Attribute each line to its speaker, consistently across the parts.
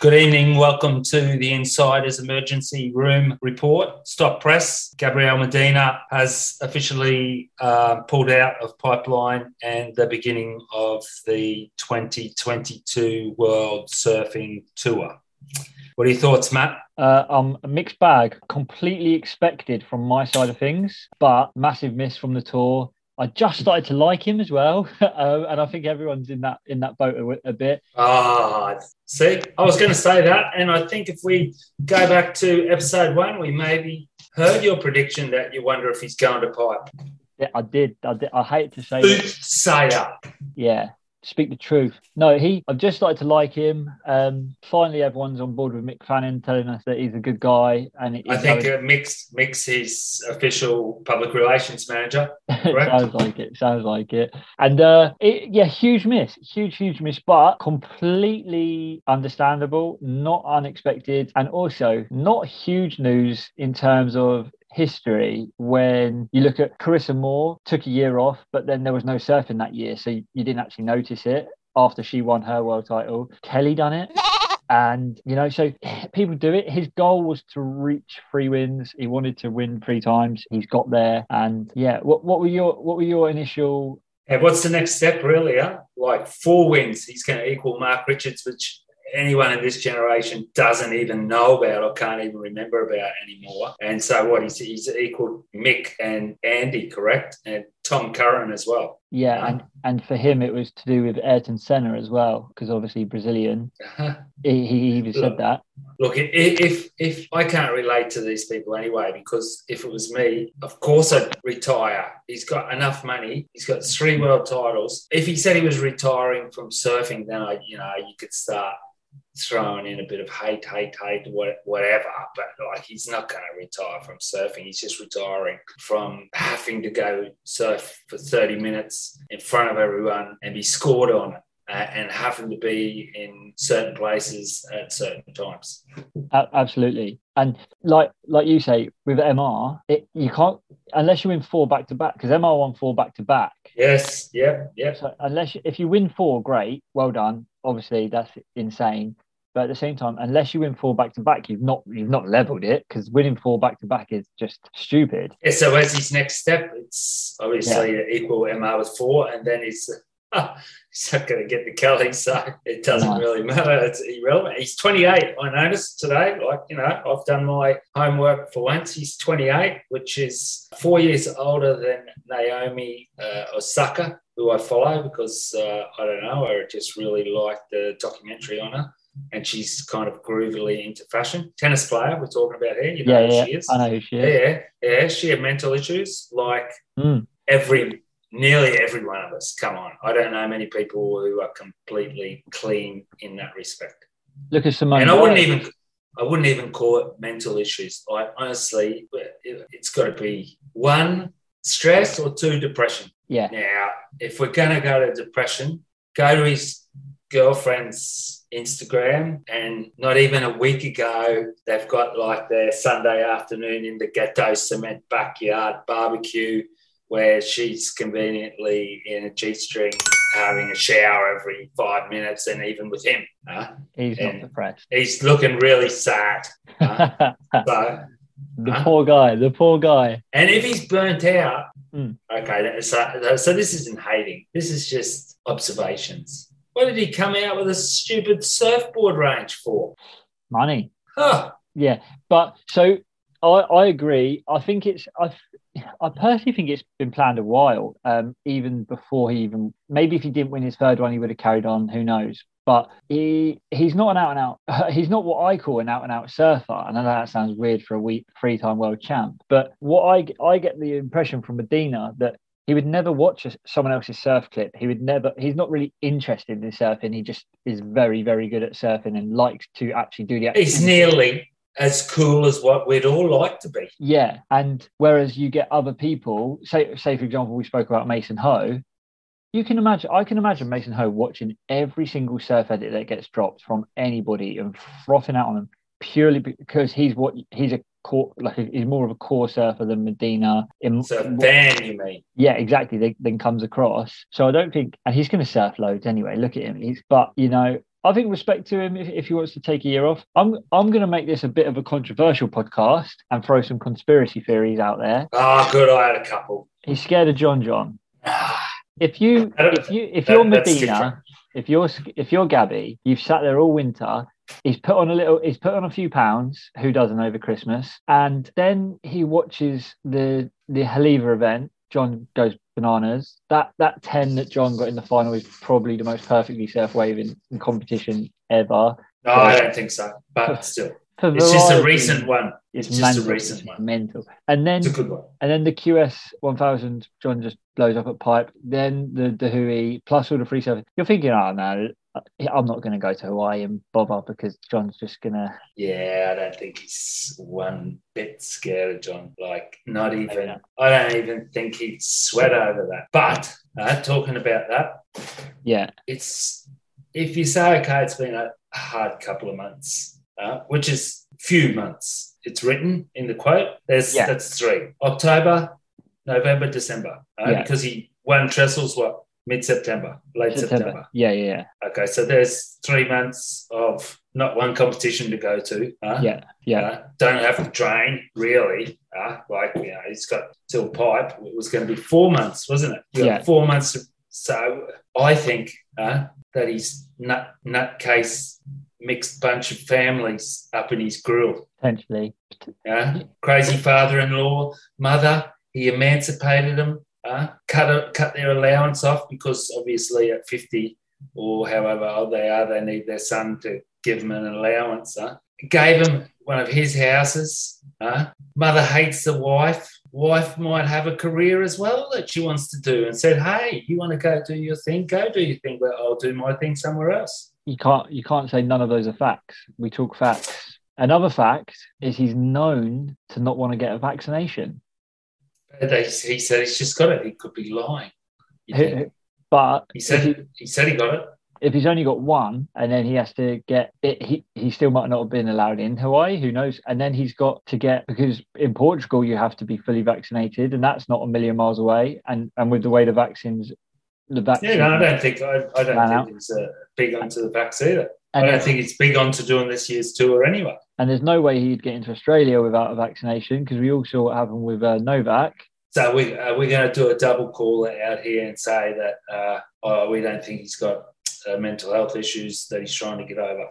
Speaker 1: Good evening. Welcome to the Insiders Emergency Room Report. Stop press. Gabriel Medina has officially uh, pulled out of Pipeline and the beginning of the 2022 World Surfing Tour. What are your thoughts, Matt?
Speaker 2: Uh, um, a mixed bag. Completely expected from my side of things, but massive miss from the tour. I just started to like him as well, uh, and I think everyone's in that in that boat a, a bit.
Speaker 1: Ah, see, I was going to say that, and I think if we go back to episode one, we maybe heard your prediction that you wonder if he's going to pipe.
Speaker 2: Yeah, I did. I did. I hate to say,
Speaker 1: Sayer.
Speaker 2: Yeah, speak the truth. No, he. I've just started to like him. Um, finally, everyone's on board with Mick Fanning, telling us that he's a good guy. And
Speaker 1: I think uh, Mick's Mick's his official public relations manager.
Speaker 2: sounds like it. Sounds like it. And uh, it, yeah, huge miss, huge, huge miss, but completely understandable, not unexpected, and also not huge news in terms of history when you look at Carissa Moore took a year off, but then there was no surfing that year, so you, you didn't actually notice it after she won her world title. Kelly done it. And you know, so people do it. His goal was to reach three wins. He wanted to win three times. He's got there. And yeah, what, what were your what were your initial
Speaker 1: yeah, what's the next step really? Huh? Like four wins, he's going to equal Mark Richards, which anyone in this generation doesn't even know about or can't even remember about anymore. And so, what he's, he's equal Mick and Andy, correct? And Tom Curren as well.
Speaker 2: Yeah, and and for him it was to do with Ayrton Senna as well, because obviously Brazilian. he, he even said that.
Speaker 1: Look, if if I can't relate to these people anyway, because if it was me, of course I'd retire. He's got enough money. He's got three world titles. If he said he was retiring from surfing, then I, you know, you could start throwing in a bit of hate, hate, hate, whatever. But like, he's not going to retire from surfing. He's just retiring from having to go surf for 30 minutes in front of everyone and be scored on uh, and having to be in certain places at certain times.
Speaker 2: Absolutely, and like like you say with MR, it, you can't unless you win four back to back because MR won four back to back.
Speaker 1: Yes, yeah, yeah.
Speaker 2: So unless if you win four, great, well done. Obviously, that's insane. But at the same time, unless you win four back to back, you've not you've not leveled it because winning four back to back is just stupid.
Speaker 1: Yeah, so as his next step, it's obviously yeah. equal MR with four, and then he's he's not going to get the Kelly, so it doesn't really matter. It's irrelevant. He's 28. I noticed today. Like you know, I've done my homework for once. He's 28, which is four years older than Naomi uh, Osaka, who I follow because uh, I don't know. I just really like the documentary on her and she's kind of groovily into fashion. Tennis player, we're talking about here. You know
Speaker 2: yeah,
Speaker 1: yeah.
Speaker 2: she is. I know who she is.
Speaker 1: Yeah, yeah. She had mental issues like
Speaker 2: mm.
Speaker 1: every, nearly every one of us. Come on, I don't know many people who are completely clean in that respect.
Speaker 2: Look at Simone.
Speaker 1: And I wouldn't even, I wouldn't even call it mental issues. I honestly, it's got to be one stress or two depression.
Speaker 2: Yeah.
Speaker 1: Now, if we're going to go to depression, go to his girlfriend's Instagram. And not even a week ago, they've got like their Sunday afternoon in the ghetto cement backyard barbecue where she's conveniently in a G string having a shower every five minutes, and even with him. Uh,
Speaker 2: he's not depressed.
Speaker 1: He's looking really sad. Uh, so,
Speaker 2: the huh? poor guy, the poor guy.
Speaker 1: And if he's burnt out,
Speaker 2: mm.
Speaker 1: okay, so, so this isn't hating, this is just observations. What did he come out with a stupid surfboard range for?
Speaker 2: Money.
Speaker 1: Huh.
Speaker 2: Yeah, but so I, I agree. I think it's I I personally think it's been planned a while. Um, even before he even maybe if he didn't win his third one, he would have carried on. Who knows? But he he's not an out and out. He's not what I call an out and out surfer. And I know that sounds weird for a week three time world champ, but what I I get the impression from Medina that he would never watch someone else's surf clip. He would never. He's not really interested in surfing. He just is very, very good at surfing and likes to actually do the.
Speaker 1: He's nearly as cool as what we'd all like to be.
Speaker 2: Yeah, and whereas you get other people, say, say for example, we spoke about Mason Ho. You can imagine. I can imagine Mason Ho watching every single surf edit that gets dropped from anybody and frothing out on them purely because he's what he's a core, like he's more of a core surfer than Medina.
Speaker 1: In, so fan, you mean?
Speaker 2: Yeah, exactly. Then comes across. So I don't think, and he's going to surf loads anyway. Look at him. He's, but you know, I think respect to him if, if he wants to take a year off. I'm I'm going to make this a bit of a controversial podcast and throw some conspiracy theories out there.
Speaker 1: Ah, good. I had a couple.
Speaker 2: He's scared of John John. If you
Speaker 1: I don't-
Speaker 2: if you if
Speaker 1: that-
Speaker 2: you're
Speaker 1: that's
Speaker 2: Medina, if you're if you're Gabby, you've sat there all winter. He's put on a little. He's put on a few pounds. Who doesn't over Christmas? And then he watches the the Haleiwa event. John goes bananas. That that ten that John got in the final is probably the most perfectly surf wave in, in competition ever.
Speaker 1: No, I don't think so. But still,
Speaker 2: For
Speaker 1: it's just a recent one.
Speaker 2: It's,
Speaker 1: it's just a recent one.
Speaker 2: Mental. And then
Speaker 1: It's a good one.
Speaker 2: and then the QS 1000, John just blows up at pipe. Then the the Hui plus all the free service. You're thinking, oh no, I'm not going to go to Hawaii and bother because John's just going to.
Speaker 1: Yeah, I don't think he's one bit scared of John. Like, not even.
Speaker 2: not.
Speaker 1: I don't even think he'd sweat over that. But uh, talking about that,
Speaker 2: Yeah,
Speaker 1: it's if you say okay, it's been a hard couple of months, uh, which is few months. It's written in the quote. There's
Speaker 2: Yeah.
Speaker 1: that's three: October, November, December. Uh,
Speaker 2: Yeah.
Speaker 1: Because he won Trestles what mid September, late
Speaker 2: September.
Speaker 1: September.
Speaker 2: Yeah, yeah, yeah.
Speaker 1: Okay, so there's three months of not one competition to go to. Uh,
Speaker 2: Yeah, yeah.
Speaker 1: uh, don't have to train really. Uh, like you know, he's got till pipe. It was going to be four months, wasn't it? You
Speaker 2: Yeah.
Speaker 1: four months. To, so I think uh, that he's nut nutcase mixed bunch of families up in his grill.
Speaker 2: Potentially.
Speaker 1: Yeah, crazy father-in-law, mother. He emancipated them. Uh, cut a, cut their allowance off because obviously at fifty or however old they are, they need their son to give them an allowance. Huh? Gave him one of his houses. Huh? Mother hates the wife. Wife might have a career as well that she wants to do, and said, "Hey, you want to go do your thing? Go do your thing. But I'll do my thing somewhere else."
Speaker 2: You can't you can't say none of those are facts. We talk facts. Another fact is he's known to not want to get a vaccination.
Speaker 1: They, he said he's just got it. He could be lying.
Speaker 2: But
Speaker 1: He said
Speaker 2: he,
Speaker 1: he said he got it.
Speaker 2: If he's only got one and then he has to get it, he, he still might not have been allowed in Hawaii. Who knows? And then he's got to get because in Portugal you have to be fully vaccinated, and that's not a million miles away. And and with the way the vaccines, the vaccine,
Speaker 1: Yeah, no, I don't think I, I don't think
Speaker 2: out.
Speaker 1: he's uh, big onto the vax either.
Speaker 2: and,
Speaker 1: I don't think he's big onto doing this year's tour anyway.
Speaker 2: and there's no way he'd get into Australia without a vaccination because we all saw what happened with uh, Novak.
Speaker 1: So we are we going to do a double call out here and say that uh, oh, we don't think he's got uh, mental health issues that he's trying to get over.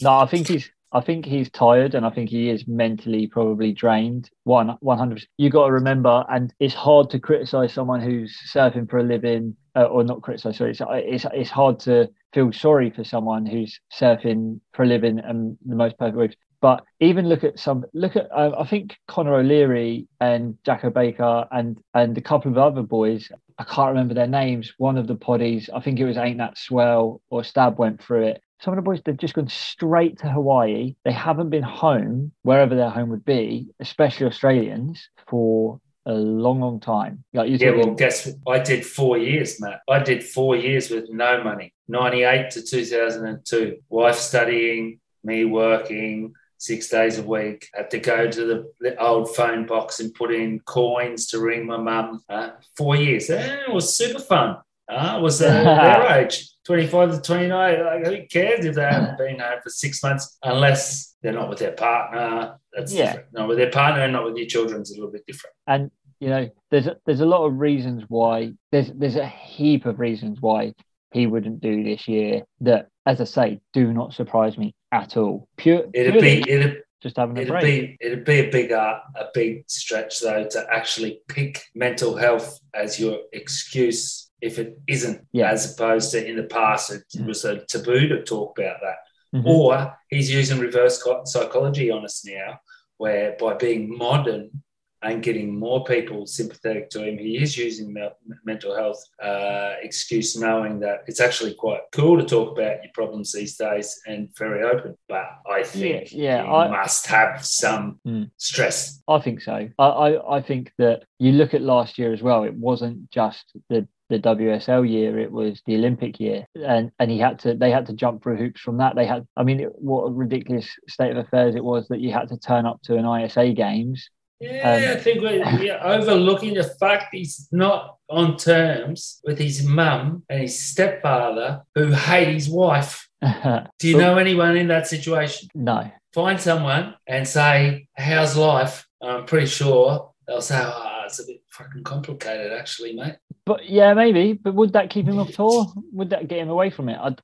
Speaker 2: No, I think he's. I think he's tired, and I think he is mentally probably drained. One, one hundred. You got to remember, and it's hard to criticize someone who's surfing for a living, uh, or not criticize. Sorry, it's, it's it's hard to feel sorry for someone who's surfing for a living and the most perfect waves. But even look at some. Look at. Uh, I think Conor O'Leary and Jacko Baker and and a couple of other boys. I can't remember their names. One of the poddies, I think it was Ain't That Swell or Stab went through it some of the boys they've just gone straight to Hawaii. They haven't been home, wherever their home would be, especially Australians, for a long, long time. Like
Speaker 1: Yeah, well, guess what? I did four years, Matt. I did four years with no money, ninety eight to two thousand and two. Wife studying, me working. Six days a week, had to go to the, the old phone box and put in coins to ring my mum. Uh, four years, Eh, it was super fun. Uh, it was uh, their age, 25 to 29. Like, who cares if they haven't been home for six months unless they're not with their partner? That's
Speaker 2: Yeah.
Speaker 1: different. Not with their partner and not with your children is a little bit different.
Speaker 2: and you know, there's a, there's a lot of reasons why. There's there's a heap of reasons why he wouldn't do this year. That, as I say, do not surprise me at all. Pure,
Speaker 1: It'd be it'd,
Speaker 2: just having a
Speaker 1: it'd
Speaker 2: break.
Speaker 1: be it'd be a big uh, a big stretch though to actually pick mental health as your excuse if it isn't,
Speaker 2: Yeah.
Speaker 1: as opposed to in the past it
Speaker 2: Mhm.
Speaker 1: was a taboo to talk about that.
Speaker 2: Mhm.
Speaker 1: Or he's using reverse psychology on us now, where by being modern and getting more people sympathetic to him, he is using the mental health uh, excuse, knowing that it's actually quite cool to talk about your problems these days and very open. But I think
Speaker 2: Yeah, yeah,
Speaker 1: you
Speaker 2: I-
Speaker 1: must have some
Speaker 2: Mm.
Speaker 1: stress.
Speaker 2: I think so. I, I, I think that you look at last year as well. It wasn't just the the WSL year; it was the Olympic year, and and he had to. They had to jump through hoops from that. They had. I mean, it, what a ridiculous state of affairs it was that you had to turn up to an ISA games.
Speaker 1: Yeah,
Speaker 2: Um,
Speaker 1: I think we're, we're overlooking the fact he's not on terms with his mum and his stepfather who hate his wife. Do you know anyone in that situation?
Speaker 2: no.
Speaker 1: Find someone and say, "How's life?" I'm pretty sure they'll say, "Oh, it's a bit fucking complicated, actually, mate."
Speaker 2: But yeah, maybe. But would that keep him off tour? Would that get him away from it? I'd,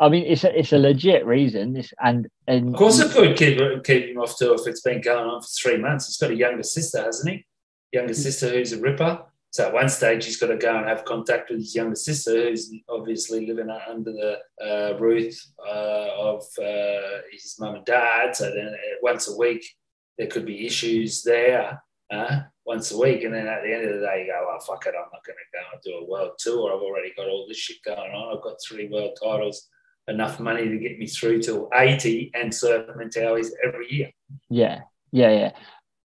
Speaker 2: I mean, it's a it's a legit reason. It's, and and
Speaker 1: Of course, it could keep keep him off tour if it's been going on for three months. He's got a younger sister, hasn't he? Younger sister who's a ripper. So at one stage, he's got to go and have contact with his younger sister, who's obviously living under the uh, roof uh, of uh, his mum and dad. So then, uh, once a week, there could be issues there. Uh, once a week, and then at the end of the day, you go, "Oh fuck it, I'm not going to go and do a world tour. I've already got all this shit going on. I've got three world titles, enough money to get me through till 80, and surf Mentawais every year."
Speaker 2: yeah, yeah, yeah.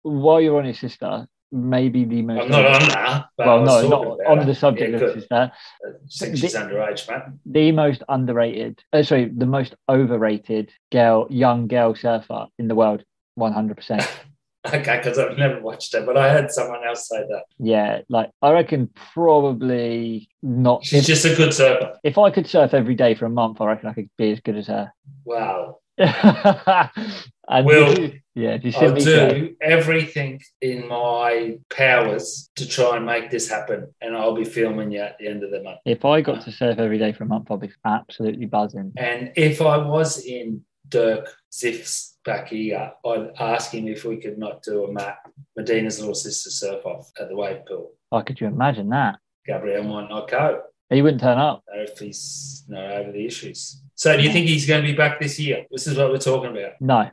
Speaker 2: While you're on your sister, maybe the most.
Speaker 1: I'm not on that. But
Speaker 2: well, no, not on the subject
Speaker 1: Yeah,
Speaker 2: of sister.
Speaker 1: I think she's underage, man.
Speaker 2: The most underrated, uh, sorry, the most overrated girl, young girl surfer in the world, one hundred percent.
Speaker 1: Okay, because I've never watched it, but I heard someone else say that.
Speaker 2: Yeah, like I reckon probably not.
Speaker 1: She's
Speaker 2: If,
Speaker 1: just a good surfer.
Speaker 2: if I could surf every day for a month, I reckon I could be as good as her.
Speaker 1: Wow.
Speaker 2: and
Speaker 1: Will,
Speaker 2: yeah, just
Speaker 1: I'll do everything in my powers to try and make this happen, and I'll be filming you at the end of the month.
Speaker 2: If I got to surf every day for a month, I'd be absolutely buzzing.
Speaker 1: And if I was in Dirk Ziff's back here, I'd ask him if we could not do a Matt, Medina's little sister surf off at the wave pool.
Speaker 2: Oh, could you imagine that?
Speaker 1: Gabriel might not go
Speaker 2: He wouldn't turn up.
Speaker 1: if he's not over the issues. So, do you think he's going to be back this year? This is what we're talking about.
Speaker 2: No,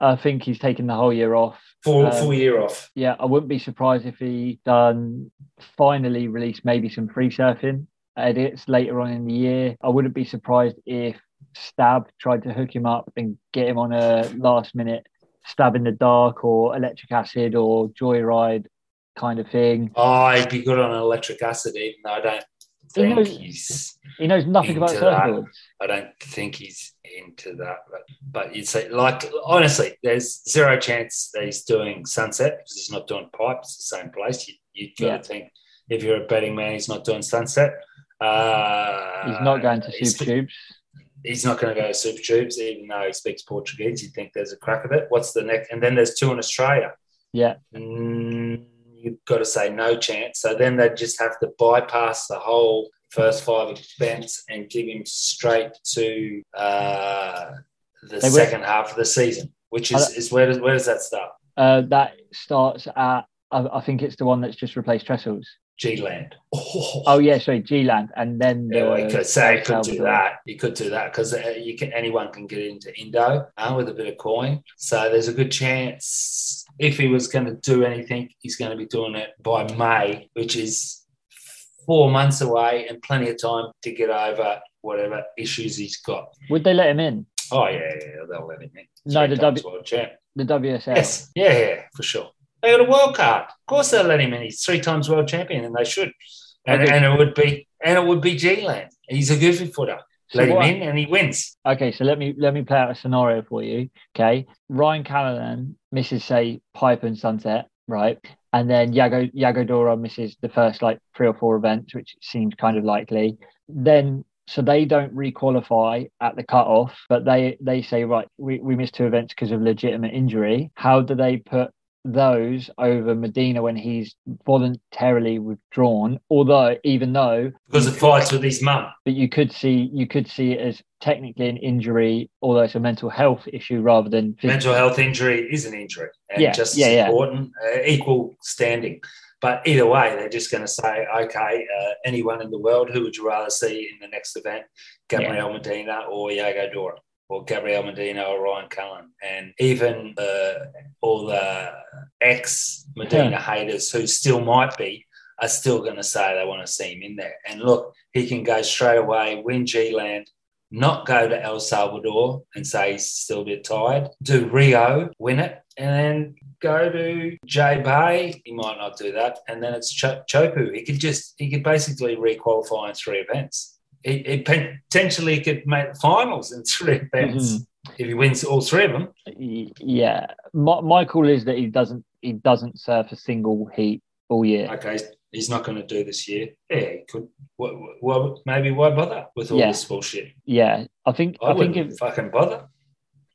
Speaker 2: I think he's taken the whole year off.
Speaker 1: Full,
Speaker 2: Um,
Speaker 1: full year off.
Speaker 2: Yeah, I wouldn't be surprised if he done finally released maybe some free surfing edits later on in the year. I wouldn't be surprised if Stab tried to hook him up and get him on a last minute stab in the dark or electric acid or joyride kind of thing.
Speaker 1: Oh, he'd be good on electric acid, even though I don't
Speaker 2: He
Speaker 1: think
Speaker 2: knows-
Speaker 1: he's.
Speaker 2: He knows nothing about surfboards.
Speaker 1: I don't think he's into that. But, but you'd say, like, honestly, there's zero chance that he's doing sunset because he's not doing pipe. It's the same place. You, got
Speaker 2: Yeah.
Speaker 1: think if you're a betting man, he's not doing sunset. Uh,
Speaker 2: He's not going to soup tubes.
Speaker 1: He's not going to go to Super Tubes, even though he speaks Portuguese. You think there's a crack of it. What's the next? And then there's two in Australia.
Speaker 2: Yeah.
Speaker 1: Mm, you've got to say no chance. So then they'd just have to bypass the whole first five events and give him straight to uh, the
Speaker 2: They
Speaker 1: second half of the season, which is, is where does where does that start?
Speaker 2: Uh, that starts at, I, I think it's the one that's just replaced Trestles.
Speaker 1: G Land. Oh,
Speaker 2: Oh, yeah, sorry, G Land. And then
Speaker 1: Yeah,
Speaker 2: the
Speaker 1: you could say you could do that. You could do that because uh, you can. Anyone can get into Indo uh, with a bit of coin. So there's a good chance if he was going to do anything, he's going to be doing it by May, which is four months away and plenty of time to get over whatever issues he's got.
Speaker 2: Would they let him in?
Speaker 1: Oh yeah, yeah, they'll let him in.
Speaker 2: No,
Speaker 1: Three
Speaker 2: the
Speaker 1: times
Speaker 2: W-
Speaker 1: world champ.
Speaker 2: The WSL.
Speaker 1: Yes, yeah, yeah, for sure. They got a world card. Of course, they'll let him in. He's three times world champion, and they should. And,
Speaker 2: Okay.
Speaker 1: and it would be and it would be G Land. He's a goofy footer.
Speaker 2: So
Speaker 1: Let him
Speaker 2: what-
Speaker 1: in, and he wins.
Speaker 2: Okay, so let me let me play out a scenario for you. Okay, Ryan Callinan misses say Pipe and Sunset, right? And then Yago Yagodora misses the first like three or four events, which seems kind of likely. Then so they don't requalify at the cutoff, but they they say right, we, we missed two events because of legitimate injury. How do they put those over Medina when he's voluntarily withdrawn? Although even though
Speaker 1: because it fights with his mum.
Speaker 2: but you could see you could see it as technically an injury, although it's a mental health issue rather than physical.
Speaker 1: Mental health injury is an injury, and
Speaker 2: Yeah,
Speaker 1: just
Speaker 2: yeah, yeah.
Speaker 1: important, uh, equal standing. But either way, they're just going to say, okay, uh, anyone in the world, who would you rather see in the next event, Gabriel Medina or Yago Dora, or Gabriel Medina or Ryan Cullen, and even uh, all the ex Medina haters who still might be. Are still going to say they want to see him in there. And look, he can go straight away, win G Land, not go to El Salvador and say he's still a bit tired, do Rio, win it, and then go to J Bay. He might not do that. And then it's Ch- Chopu. He could just, he could basically requalify in three events. He, he potentially could make the finals in three events
Speaker 2: Mm-hmm.
Speaker 1: if he wins all three of them.
Speaker 2: Yeah, my, my call is that he doesn't he doesn't surf a single heat all year.
Speaker 1: Okay, he's not going to do this year. Yeah, he could. Well, well maybe why bother with all
Speaker 2: Yeah.
Speaker 1: this bullshit?
Speaker 2: Yeah, I think
Speaker 1: I,
Speaker 2: I, think if
Speaker 1: fucking bother.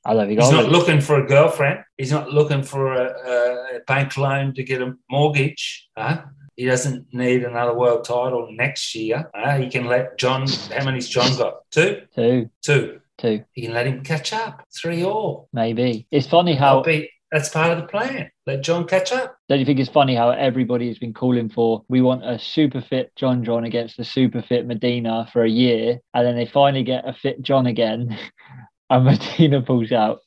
Speaker 2: I don't think
Speaker 1: He's not looking for a girlfriend. He's not looking for a, a bank loan to get a mortgage. Huh? He doesn't need another world title next year. Huh? He can let John. How many's John got? Two.
Speaker 2: two,
Speaker 1: Two.
Speaker 2: two,
Speaker 1: He can let him catch up. Three all.
Speaker 2: maybe. It's funny how
Speaker 1: be, that's part of the plan. Let John catch up.
Speaker 2: Don't you think it's funny how everybody has been calling for we want a super fit John John against the super fit Medina for a year, and then they finally get a fit John again, and Medina pulls out.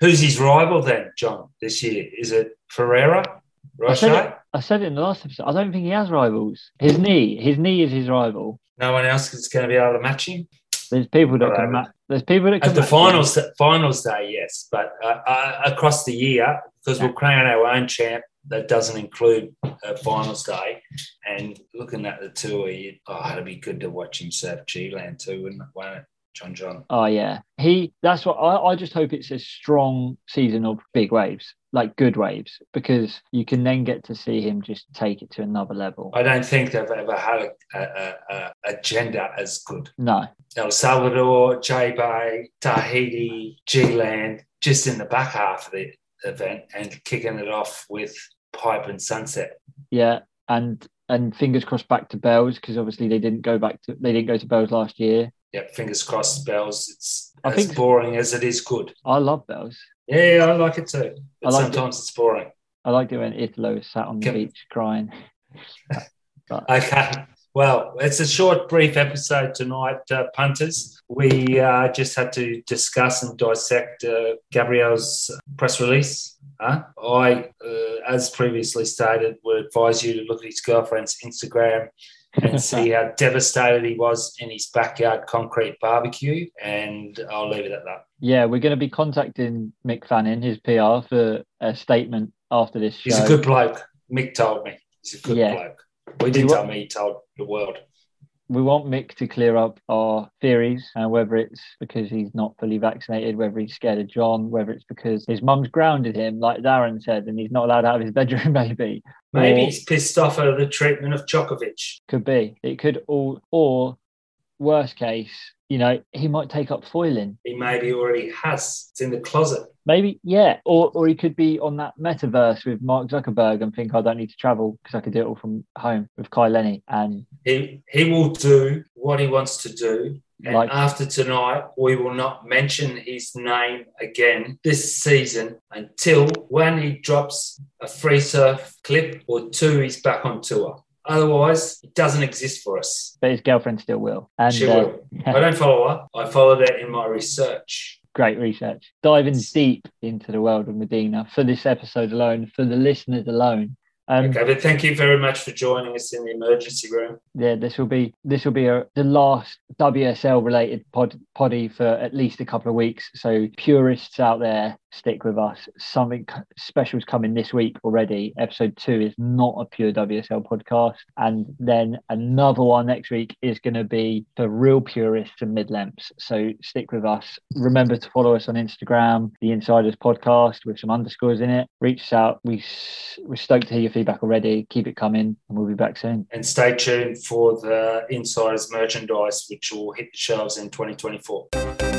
Speaker 1: Who's his rival then, John, this year? Is it Ferreira?
Speaker 2: I said, it, I said it in the last episode. I don't think he has rivals. His knee, his knee is his rival.
Speaker 1: No one else is going to be able to match him?
Speaker 2: There's people that can match. There's people that can
Speaker 1: At the
Speaker 2: match him.
Speaker 1: finals, finals day, yes, but uh, uh, across the year, because we'll crown our own champ, that doesn't include uh, finals day. And looking at the tour, oh, it'd be good to watch him surf G-Land too, wouldn't it? John John.
Speaker 2: Oh yeah, he. That's what I. I just hope it's a strong season of big waves, like good waves, because you can then get to see him just take it to another level.
Speaker 1: I don't think they've ever had a, a, a, a agenda as good.
Speaker 2: No,
Speaker 1: El Salvador, J Bay, Tahiti, G-Land, just in the back half of the event and kicking it off with Pipe and Sunset.
Speaker 2: Yeah, and and fingers crossed back to Bells because obviously they didn't go back to they didn't go to Bells last year.
Speaker 1: Yeah, fingers crossed, bells. It's
Speaker 2: I
Speaker 1: as
Speaker 2: think-
Speaker 1: boring as it is good.
Speaker 2: I love Bells.
Speaker 1: Yeah, yeah, I like it too. But
Speaker 2: I like
Speaker 1: sometimes it's boring.
Speaker 2: I liked it when Italo sat on the
Speaker 1: Can-
Speaker 2: beach crying. but...
Speaker 1: Okay. Well, it's a short, brief episode tonight, uh, punters. We uh, just had to discuss and dissect uh, Gabriel's press release. Huh? I, uh, as previously stated, would advise you to look at his girlfriend's Instagram and see how devastated he was in his backyard concrete barbecue. And I'll leave it at that.
Speaker 2: Yeah, we're going to be contacting Mick Fanning, his PR, for a statement after this show.
Speaker 1: He's a good bloke. Mick told me he's a good
Speaker 2: Yeah.
Speaker 1: bloke. He didn't tell me, he told the world.
Speaker 2: We want Mick to clear up our theories, and whether it's because he's not fully vaccinated, whether he's scared of John, whether it's because his mum's grounded him, like Darren said, and he's not allowed out of his bedroom, maybe.
Speaker 1: Maybe
Speaker 2: Or-
Speaker 1: he's pissed off at the treatment of Djokovic.
Speaker 2: Could be. It could all, or worst case, you know, he might take up foiling.
Speaker 1: He maybe already has. It's in the closet.
Speaker 2: Maybe, yeah. Or or he could be on that metaverse with Mark Zuckerberg and think I don't need to travel because I could do it all from home with Kai Lenny. And
Speaker 1: He he will do what he wants to do. And
Speaker 2: Like-
Speaker 1: after tonight, we will not mention his name again this season until when he drops a free surf clip or two, he's back on tour. Otherwise, it doesn't exist for us.
Speaker 2: but his girlfriend still will. And
Speaker 1: she
Speaker 2: uh,
Speaker 1: will. I don't follow her. I follow that in my research.
Speaker 2: great research. Diving deep into the world of Medina for this episode alone, for the listeners alone. Um,
Speaker 1: Okay, but thank you very much for joining us in the emergency room.
Speaker 2: Yeah, this will be this will be a, the last WSL related pod poddy for at least a couple of weeks. So purists out there, stick with us. Something special's coming this week already. Episode two is not a pure WSL podcast, and then another one next week is going to be for real purists and mid lengths. So stick with us. Remember to follow us on Instagram, the Insiders Podcast with some underscores in it. Reach us out. We we're stoked to hear your feedback already. Keep it coming, and we'll be back soon.
Speaker 1: And stay tuned for the Insiders merchandise, which will hit the shelves in 2024.